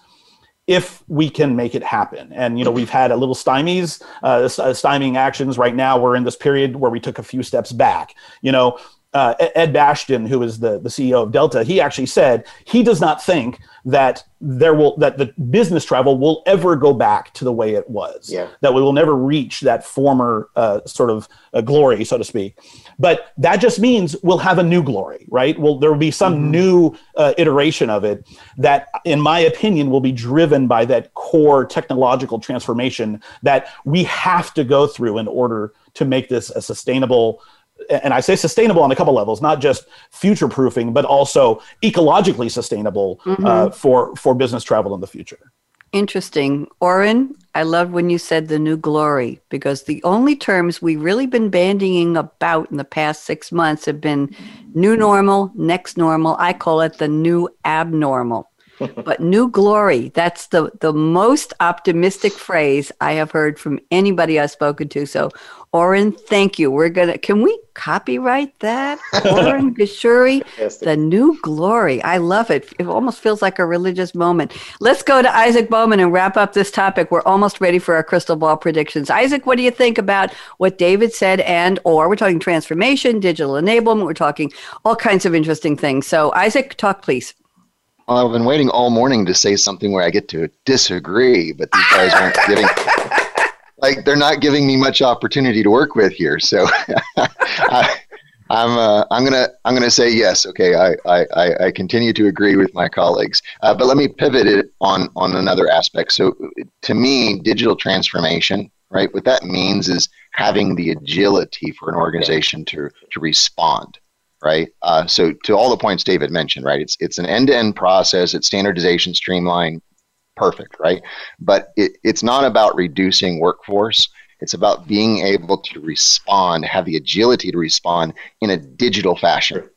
if we can make it happen. And, you know, we've had a little stymies, uh, uh, stymieing actions. Right now, we're in this period where we took a few steps back. You know, uh, Ed Bastian, who is the, the CEO of Delta, he actually said he does not think that there will that the business travel will ever go back to the way it was. Yeah. That we will never reach that former uh, sort of uh, glory, so to speak. But that just means we'll have a new glory, right? Well, there will be some mm-hmm. new uh, iteration of it that, in my opinion, will be driven by that core technological transformation that we have to go through in order to make this a sustainable and I say sustainable on a couple levels, not just future proofing, but also ecologically sustainable mm-hmm. uh, for for business travel in the future. Interesting, Oren. I love when you said the new glory because the only terms we've really been bandying about in the past six months have been new normal, next normal. I call it the new abnormal. But new glory, that's the, the most optimistic phrase I have heard from anybody I've spoken to. So, Oren, thank you. We're to, can we copyright that? Oren Geshuri, the new glory. I love it. It almost feels like a religious moment. Let's go to Isaac Bowman and wrap up this topic. We're almost ready for our crystal ball predictions. Isaac, what do you think about what David said and or we're talking transformation, digital enablement, we're talking all kinds of interesting things. So, Isaac, talk please. Well, I've been waiting all morning to say something where I get to disagree, but these guys aren't giving like they're not giving me much opportunity to work with here. So I, am uh, I'm gonna I'm gonna say yes. Okay, I I, I continue to agree with my colleagues, uh, but let me pivot it on on another aspect. So to me, digital transformation, right? What that means is having the agility for an organization to to respond right? Uh, so to all the points David mentioned, right? It's it's an end-to-end process. It's standardization, streamline, perfect, right? But it, it's not about reducing workforce. It's about being able to respond, have the agility to respond in a digital fashion,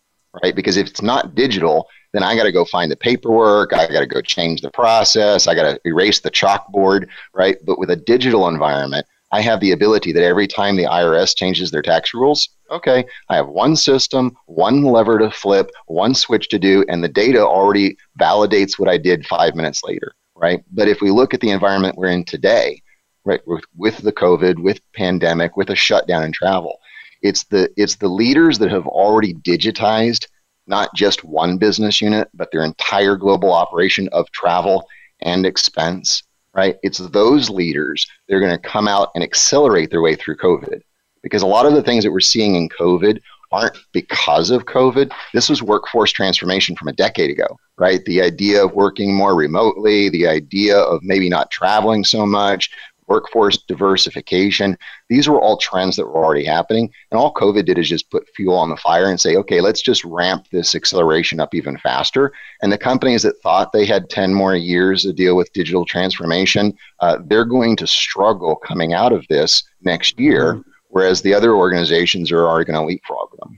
right? Because if it's not digital, then I got to go find the paperwork. I got to go change the process. I got to erase the chalkboard, right? But with a digital environment, I have the ability that every time the IRS changes their tax rules, okay, I have one system, one lever to flip, one switch to do, and the data already validates what I did five minutes later, right? But if we look at the environment we're in today, right, with, with the COVID, with pandemic, with a shutdown in travel, it's the it's the leaders that have already digitized not just one business unit, but their entire global operation of travel and expense right? It's those leaders that are going to come out and accelerate their way through COVID. Because a lot of the things that we're seeing in COVID aren't because of COVID. This was workforce transformation from a decade ago, right? The idea of working more remotely, the idea of maybe not traveling so much, workforce diversification. These were all trends that were already happening. And all COVID did is just put fuel on the fire and say, okay, let's just ramp this acceleration up even faster. And the companies that thought they had 10 more years to deal with digital transformation, uh, they're going to struggle coming out of this next year, whereas the other organizations are already going to leapfrog them.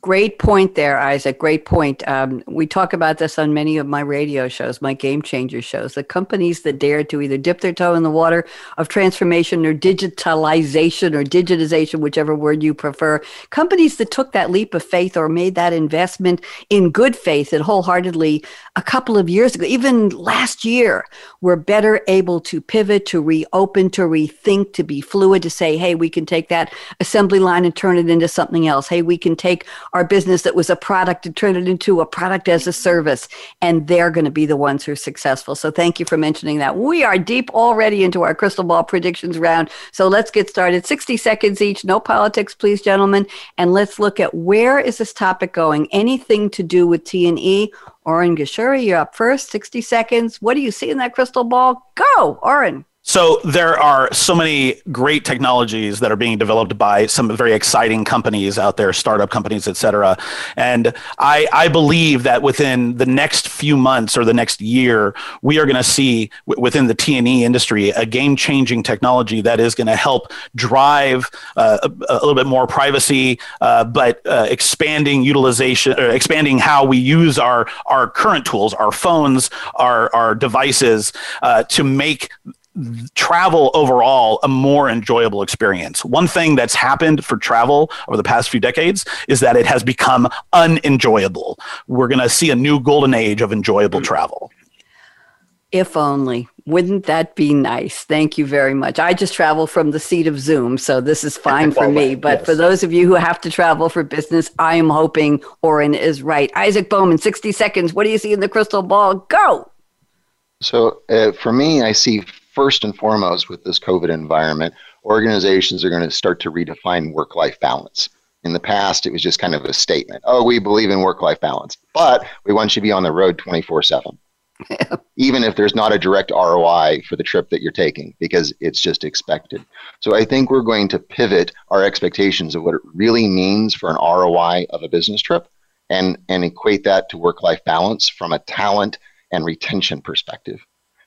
Great point there, Isaac. Great point. Um, we talk about this on many of my radio shows, my game changer shows. The companies that dare to either dip their toe in the water of transformation or digitalization or digitization, whichever word you prefer, companies that took that leap of faith or made that investment in good faith and wholeheartedly a couple of years ago, even last year, were better able to pivot, to reopen, to rethink, to be fluid, to say, hey, we can take that assembly line and turn it into something else. Hey, we can take our business that was a product and turn it into a product as a service. And they're going to be the ones who are successful. So thank you for mentioning that. We are deep already into our crystal ball predictions round. So let's get started. 60 seconds each. No politics, please, gentlemen. And let's look at where is this topic going? Anything to do with T&E? Oren Geshuri, you're up first. 60 seconds. What do you see in that crystal ball? Go, Oren. So there are so many great technologies that are being developed by some very exciting companies out there, startup companies, et cetera. And I, I believe that within the next few months or the next year, we are going to see w- within the T&E industry a game-changing technology that is going to help drive uh, a, a, little bit more privacy, uh, but uh, expanding utilization, or expanding how we use our our current tools, our phones, our our devices, uh, to make travel overall a more enjoyable experience. One thing that's happened for travel over the past few decades is that it has become unenjoyable. We're going to see a new golden age of enjoyable travel. If only. Wouldn't that be nice? Thank you very much. I just travel from the seat of Zoom, so this is fine for me. But yes. for those of you who have to travel for business, I am hoping Oren is right. Isaac Bowman, 60 seconds. What do you see in the crystal ball? Go. So uh, for me, I see first and foremost with this COVID environment, organizations are going to start to redefine work life balance. In the past, it was just kind of a statement oh, we believe in work life balance, but we want you to be on the road 24 7. Even if there's not a direct ROI for the trip that you're taking, because it's just expected. So I think we're going to pivot our expectations of what it really means for an ROI of a business trip and, and equate that to work life balance from a talent and retention perspective.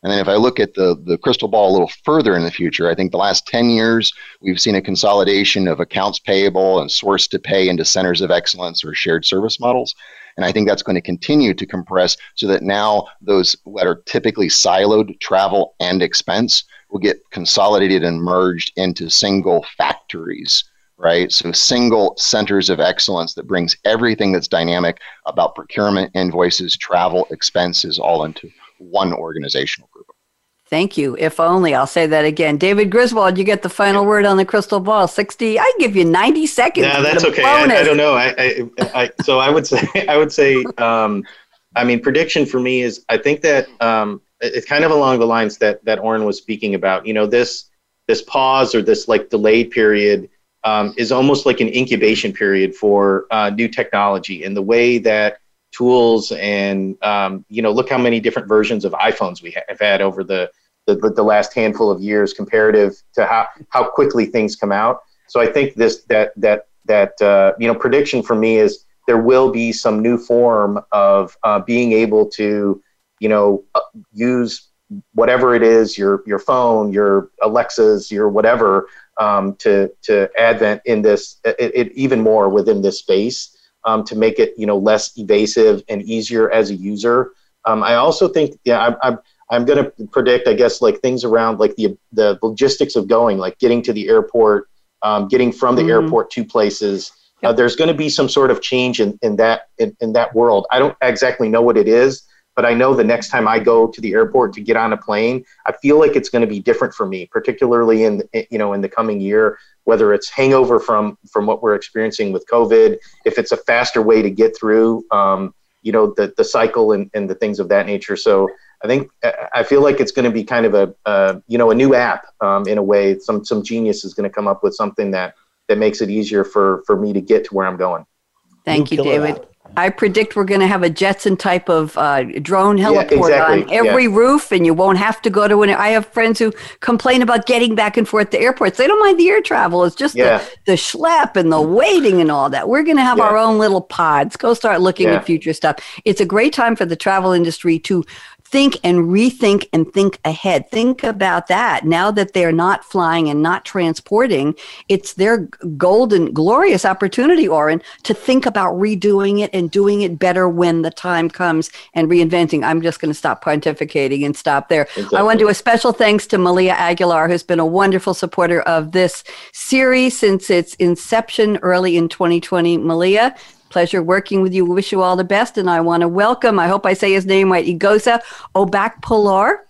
And then if I look at the, the crystal ball a little further in the future, I think the last 10 years, we've seen a consolidation of accounts payable and source to pay into centers of excellence or shared service models. And I think that's going to continue to compress so that now those that are typically siloed travel and expense will get consolidated and merged into single factories right? So single centers of excellence that brings everything that's dynamic about procurement, invoices, travel, expenses all into one organizational group. Thank you. If only I'll say that again. David Griswold, you get the final word on the crystal ball. 60, I give you 90 seconds. Yeah, that's okay. I, I, don't know. I, I, I, so I would say, I would say, um, I mean, prediction for me is I think that um, it's kind of along the lines that, that Oren was speaking about, you know, this, this pause or this like delayed period um, is almost like an incubation period for uh, new technology and the way that tools and um, you know look how many different versions of iPhones we have had over the, the the last handful of years comparative to how how quickly things come out. So I think this that that that uh, you know prediction for me is there will be some new form of uh, being able to you know uh, use whatever it is your your phone your alexas your whatever um, to to advent in this it, it, even more within this space um, to make it you know less evasive and easier as a user. Um, I also think yeah I'm I'm, I'm going to predict I guess like things around like the the logistics of going like getting to the airport, um, getting from the mm-hmm. airport to places. Uh, there's going to be some sort of change in, in that in, in that world. I don't exactly know what it is, but I know the next time I go to the airport to get on a plane, I feel like it's going to be different for me, particularly in you know in the coming year whether it's hangover from from what we're experiencing with COVID, if it's a faster way to get through, um, you know, the the cycle and, and the things of that nature. So I think I feel like it's going to be kind of a uh, you know a new app um, in a way. Some some genius is going to come up with something that that makes it easier for for me to get to where I'm going. Thank you, David. App. I predict we're going to have a Jetson type of uh, drone heliport yeah, exactly. on every yeah. roof, and you won't have to go to an. I have friends who complain about getting back and forth to airports. They don't mind the air travel. It's just yeah. the, the schlep and the waiting and all that. We're going to have our own little pods. Go start looking at future stuff. It's a great time for the travel industry to think and rethink and think ahead. Think about that. Now that they're not flying and not transporting, it's their golden, glorious opportunity, Oren, to think about redoing it and doing it better when the time comes and reinventing. I'm just going to stop pontificating and stop there. Exactly. I want to do a special thanks to Malia Aguilar, who's been a wonderful supporter of this series since its inception early in 2020. Malia, Pleasure working with you. Wish you all the best. And I want to welcome, I hope I say his name right, Igosa Obak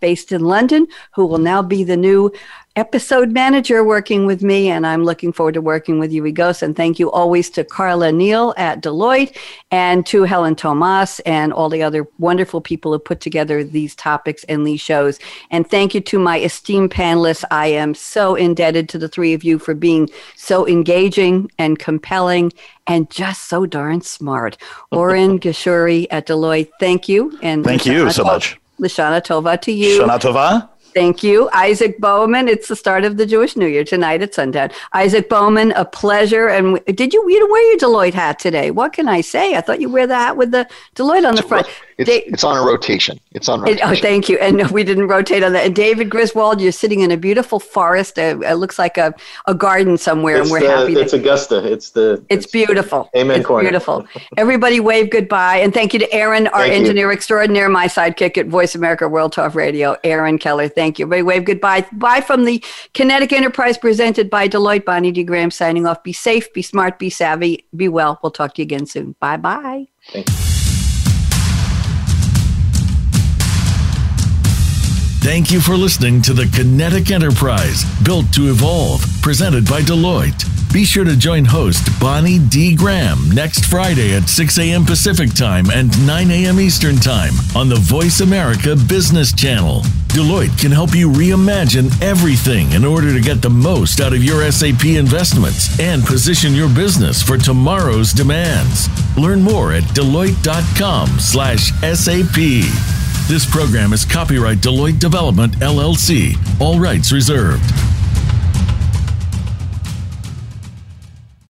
based in London, who will now be the new episode manager working with me, and I'm looking forward to working with you, Igos. And thank you always to Carla Neal at Deloitte and to Helen Tomas and all the other wonderful people who put together these topics and these shows. And thank you to my esteemed panelists. I am so indebted to the three of you for being so engaging and compelling and just so darn smart. Oren Geshuri at Deloitte, thank you. And thank Lashana you so much. Lashana Tova to you. Shana Tova. Thank you, Isaac Bowman. It's the start of the Jewish New Year tonight at sundown. Isaac Bowman, a pleasure. And did you you wear your Deloitte hat today? What can I say? I thought you wear the hat with the Deloitte on the front. It's, they, it's on a rotation. It's on rotation. oh, thank you. And we didn't rotate on that. And David Griswold, you're sitting in a beautiful forest. Uh, it looks like a, a garden somewhere, it's and we're the, happy. It's Augusta. It's the. It's, it's beautiful. Amen. It's corner. beautiful. Everybody, wave goodbye, and thank you to Aaron, our thank engineer you. extraordinaire, my sidekick at Voice America World Talk Radio, Aaron Keller. Thank you. Everybody, wave goodbye. Bye from the Kinetic Enterprise presented by Deloitte. Bonnie D. Graham signing off. Be safe, be smart, be savvy, be well. We'll talk to you again soon. Bye bye. Thank you for listening to the Kinetic Enterprise, built to evolve, presented by Deloitte. Be sure to join host Bonnie D. Graham next Friday at 6 a.m. Pacific Time and 9 a.m. Eastern Time on the Voice America Business Channel. Deloitte can help you reimagine everything in order to get the most out of your SAP investments and position your business for tomorrow's demands. Learn more at deloitte.com/sap. This program is copyright Deloitte Development, LLC. All rights reserved.